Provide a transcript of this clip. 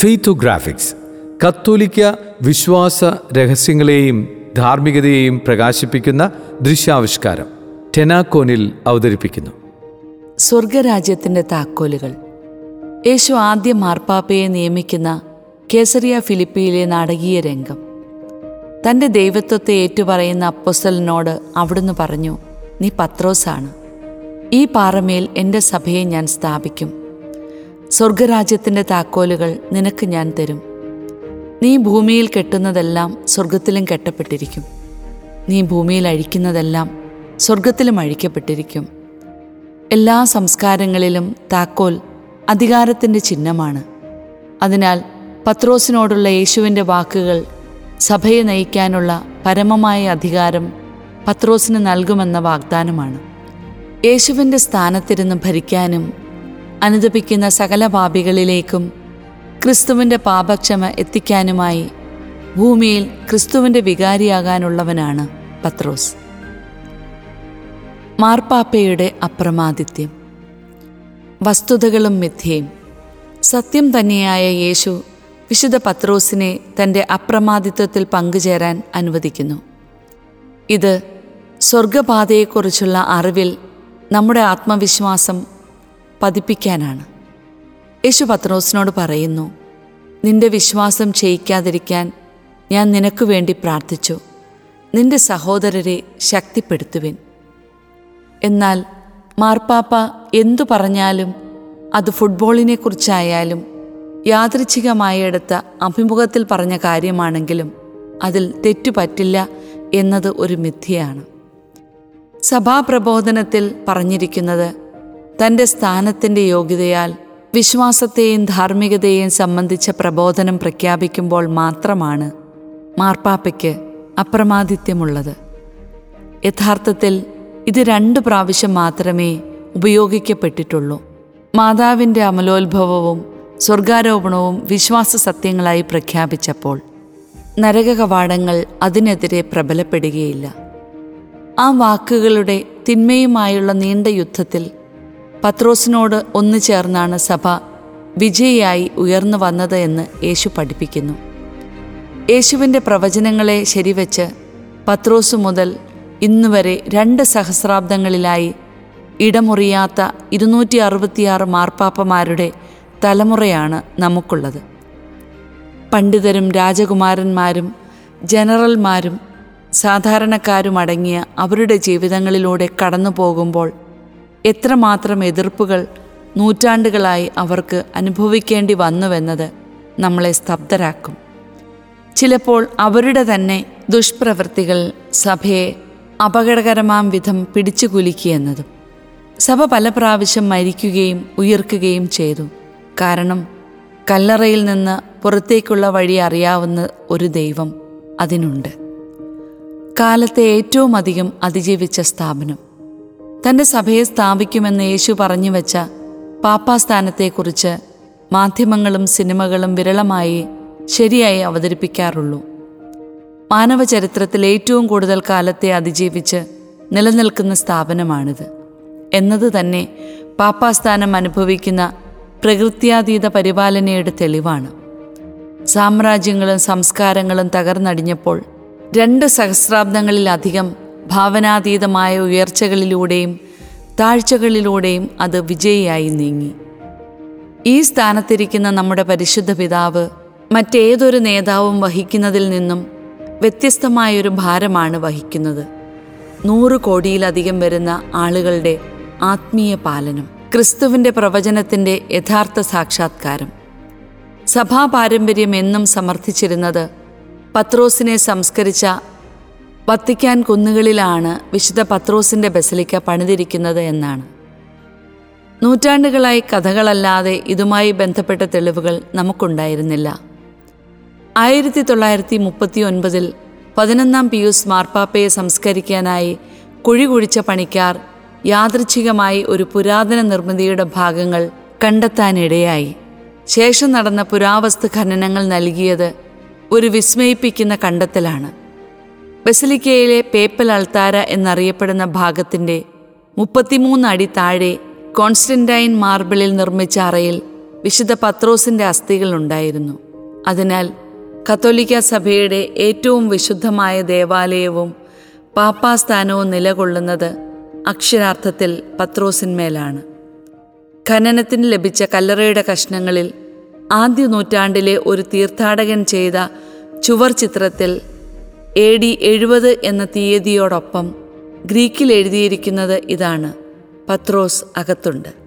ഫെയ്ത്തോഗ്രാഫിക്സ് കത്തോലിക്ക വിശ്വാസ രഹസ്യങ്ങളെയും ധാർമ്മികതയെയും പ്രകാശിപ്പിക്കുന്ന ദൃശ്യാവിഷ്കാരം ടെനാക്കോനിൽ അവതരിപ്പിക്കുന്നു. സ്വർഗരാജ്യത്തിന്റെ താക്കോലുകൾ. യേശു ആദ്യം മാർപ്പാപ്പയെ നിയമിക്കുന്ന കേസറിയ ഫിലിപ്പിയിലെ നാടകീയ രംഗം. തന്റെ ദൈവത്വത്തെ ഏറ്റുപറയുന്ന അപ്പൊസലിനോട് അവിടുന്ന് പറഞ്ഞു നീ പത്രോസാണ്. ഈ പാറമേൽ എന്റെ സഭയെ ഞാൻ സ്ഥാപിക്കും. സ്വർഗരാജ്യത്തിന്റെ താക്കോലുകൾ നിനക്ക് ഞാൻ തരും. നീ ഭൂമിയിൽ കെട്ടുന്നതെല്ലാം സ്വർഗത്തിലും കെട്ടപ്പെട്ടിരിക്കും. നീ ഭൂമിയിൽ അഴിക്കുന്നതെല്ലാം സ്വർഗത്തിലും അഴിക്കപ്പെട്ടിരിക്കും. എല്ലാ സംസ്കാരങ്ങളിലും താക്കോൽ അധികാരത്തിന്റെ ചിഹ്നമാണ്. അതിനാൽ പത്രോസിനോടുള്ള യേശുവിന്റെ വാക്കുകൾ സഭയെ നയിക്കാനുള്ള പരമമായ അധികാരം പത്രോസിന് നൽകുമെന്ന വാഗ്ദാനമാണ്. യേശുവിന്റെ സ്ഥാനത്തിരുന്ന് ഭരിക്കാനും അനുദപിക്കുന്ന സകല പാപികളിലേക്കും ക്രിസ്തുവിന്റെ പാപക്ഷമ എത്തിക്കാനുമായി ഭൂമിയിൽ ക്രിസ്തുവിന്റെ വികാരിയാകാനുള്ളവനാണ് പത്രോസ്. മാർപ്പാപ്പയുടെ അപ്രമാദിത്യം. വസ്തുതകളും മിഥ്യയും. സത്യം തന്നെയായ യേശു വിശുദ്ധ പത്രോസിനെ തന്റെ അപ്രമാദിത്വത്തിൽ പങ്കുചേരാൻ അനുവദിക്കുന്നു. ഇത് സ്വർഗപാതയെക്കുറിച്ചുള്ള അറിവിൽ നമ്മുടെ ആത്മവിശ്വാസം പതിപ്പിക്കാനാണ്. യേശു പത്രോസിനോട് പറയുന്നു നിന്റെ വിശ്വാസം ചെയ്യിക്കാതിരിക്കാൻ ഞാൻ നിനക്ക് വേണ്ടി പ്രാർത്ഥിച്ചു. നിന്റെ സഹോദരരെ ശക്തിപ്പെടുത്തുവിൻ. എന്നാൽ മാർപ്പാപ്പ എന്തു പറഞ്ഞാലും അത് ഫുട്ബോളിനെ കുറിച്ചായാലും യാദൃച്ഛികമായി എടുത്ത അഭിമുഖത്തിൽ പറഞ്ഞ കാര്യമാണെങ്കിലും അതിൽ തെറ്റുപറ്റില്ല എന്നത് ഒരു മിഥ്യയാണ്. സഭാപ്രബോധനത്തിൽ പറഞ്ഞിരിക്കുന്നത് തന്റെ സ്ഥാനത്തിന്റെ യോഗ്യതയാൽ വിശ്വാസത്തെയും ധാർമ്മികതയെയും സംബന്ധിച്ച പ്രബോധനം പ്രഖ്യാപിക്കുമ്പോൾ മാത്രമാണ് മാർപ്പാപ്പയ്ക്ക് അപ്രമാദിത്യമുള്ളത്. യഥാർത്ഥത്തിൽ ഇത് രണ്ട് പ്രാവശ്യം മാത്രമേ ഉപയോഗിക്കപ്പെട്ടിട്ടുള്ളൂ. മാതാവിന്റെ അമലോത്ഭവവും സ്വർഗാരോപണവും വിശ്വാസ സത്യങ്ങളായി പ്രഖ്യാപിച്ചപ്പോൾ നരക കവാടങ്ങൾ അതിനെതിരെ പ്രബലപ്പെടുകയില്ല. ആ വാക്കുകളുടെ തിന്മയുമായുള്ള നീണ്ട യുദ്ധത്തിൽ പത്രോസിനോട് ഒന്നു ചേർന്നാണ് സഭ വിജയിയായി ഉയർന്നു വന്നത് എന്ന് യേശു പഠിപ്പിക്കുന്നു. യേശുവിന്റെ പ്രവചനങ്ങളെ ശരിവെച്ച് പത്രോസ് മുതൽ ഇന്നുവരെ രണ്ട് സഹസ്രാബ്ദങ്ങളിലായി ഇടമുറിയാത്ത ഇരുന്നൂറ്റി അറുപത്തിയാറ് മാർപ്പാപ്പമാരുടെ തലമുറയാണ് നമുക്കുള്ളത്. പണ്ഡിതരും രാജകുമാരന്മാരും ജനറൽമാരും സാധാരണക്കാരുമടങ്ങിയ അവരുടെ ജീവിതങ്ങളിലൂടെ കടന്നു പോകുമ്പോൾ എത്രമാത്രം എതിർപ്പുകൾ നൂറ്റാണ്ടുകളായി അവർക്ക് അനുഭവിക്കേണ്ടി വന്നുവെന്നത് നമ്മളെ സ്തബ്ധരാക്കും. ചിലപ്പോൾ അവരുടെ തന്നെ ദുഷ്പ്രവൃത്തികൾ സഭയെ അപകടകരമാം വിധം പിടിച്ചു സഭ പല പ്രാവശ്യം മരിക്കുകയും ഉയർക്കുകയും ചെയ്തു. കാരണം കല്ലറയിൽ നിന്ന് പുറത്തേക്കുള്ള വഴി അറിയാവുന്ന ഒരു ദൈവം അതിനുണ്ട്. കാലത്തെ ഏറ്റവും അധികം അതിജീവിച്ച സ്ഥാപനം. തന്റെ സഭയെ സ്ഥാപിക്കുമെന്ന് യേശു പറഞ്ഞു വെച്ച പാപ്പാസ്ഥാനത്തെക്കുറിച്ച് മാധ്യമങ്ങളും സിനിമകളും വിരളമായി ശരിയായി അവതരിപ്പിക്കാറുള്ളൂ. മാനവചരിത്രത്തിൽ ഏറ്റവും കൂടുതൽ കാലത്തെ അതിജീവിച്ച് നിലനിൽക്കുന്ന സ്ഥാപനമാണിത്. എന്നത് തന്നെ പാപ്പാസ്ഥാനം അനുഭവിക്കുന്ന പ്രകൃത്യാതീത പരിപാലനയുടെ തെളിവാണ്. സാമ്രാജ്യങ്ങളും സംസ്കാരങ്ങളും തകർന്നടിഞ്ഞപ്പോൾ രണ്ട് സഹസ്രാബ്ദങ്ങളിലധികം ഭാവനാതീതമായ ഉയർച്ചകളിലൂടെയും താഴ്ചകളിലൂടെയും അത് വിജയിയായി നീങ്ങി. ഈ സ്ഥാനത്തിരിക്കുന്ന നമ്മുടെ പരിശുദ്ധ പിതാവ് മറ്റേതൊരു നേതാവും വഹിക്കുന്നതിൽ നിന്നും വ്യത്യസ്തമായൊരു ഭാരമാണ് വഹിക്കുന്നത്. നൂറ് കോടിയിലധികം വരുന്ന ആളുകളുടെ ആത്മീയ പാലനം ക്രിസ്തുവിന്റെ പ്രവചനത്തിന്റെ യഥാർത്ഥ സാക്ഷാത്കാരം. സഭാ പാരമ്പര്യം എന്നും സമർത്ഥിച്ചിരുന്നത് പത്രോസിനെ സംസ്കരിച്ച വത്തിക്കാൻ കുന്നുകളിലാണ് വിശുദ്ധ പത്രോസിന്റെ ബസലിക്ക പണിതിരിക്കുന്നത് എന്നാണ്. നൂറ്റാണ്ടുകളായി കഥകളല്ലാതെ ഇതുമായി ബന്ധപ്പെട്ട തെളിവുകൾ നമുക്കുണ്ടായിരുന്നില്ല. ആയിരത്തി തൊള്ളായിരത്തി മുപ്പത്തി ഒൻപതിൽ പതിനൊന്നാം പിയൂസ് മാർപ്പാപ്പയെ സംസ്കരിക്കാനായി കുഴി കുഴിച്ച പണിക്കാർ യാദൃച്ഛികമായി ഒരു പുരാതന നിർമ്മിതിയുടെ ഭാഗങ്ങൾ കണ്ടെത്താനിടയായി. ശേഷം നടന്ന പുരാവസ്തു ഖനനങ്ങൾ നൽകിയത് ഒരു വിസ്മയിപ്പിക്കുന്ന കണ്ടെത്തലാണ്. ബസിലിക്കയിലെ പേപ്പൽ അൾത്താര എന്നറിയപ്പെടുന്ന ഭാഗത്തിന്റെ മുപ്പത്തിമൂന്ന് അടി താഴെ കോൺസ്റ്റന്റൈൻ മാർബിളിൽ നിർമ്മിച്ച അറയിൽ വിശുദ്ധ പത്രോസിന്റെ അസ്ഥികൾ ഉണ്ടായിരുന്നു. അതിനാൽ കത്തോലിക്ക സഭയുടെ ഏറ്റവും വിശുദ്ധമായ ദേവാലയവും പാപ്പാസ്ഥാനവും നിലകൊള്ളുന്നത് അക്ഷരാർത്ഥത്തിൽ പത്രോസിന്മേലാണ്. ഖനനത്തിന് ലഭിച്ച കല്ലറയുടെ കഷ്ണങ്ങളിൽ ആദ്യ നൂറ്റാണ്ടിലെ ഒരു തീർത്ഥാടകൻ ചെയ്ത ചുവർ ചിത്രത്തിൽ എ ഡി എഴുപത് എന്ന തീയതിയോടൊപ്പം ഗ്രീക്കിൽ എഴുതിയിരിക്കുന്നത് ഇതാണ്. പത്രോസ് അകത്തുണ്ട്.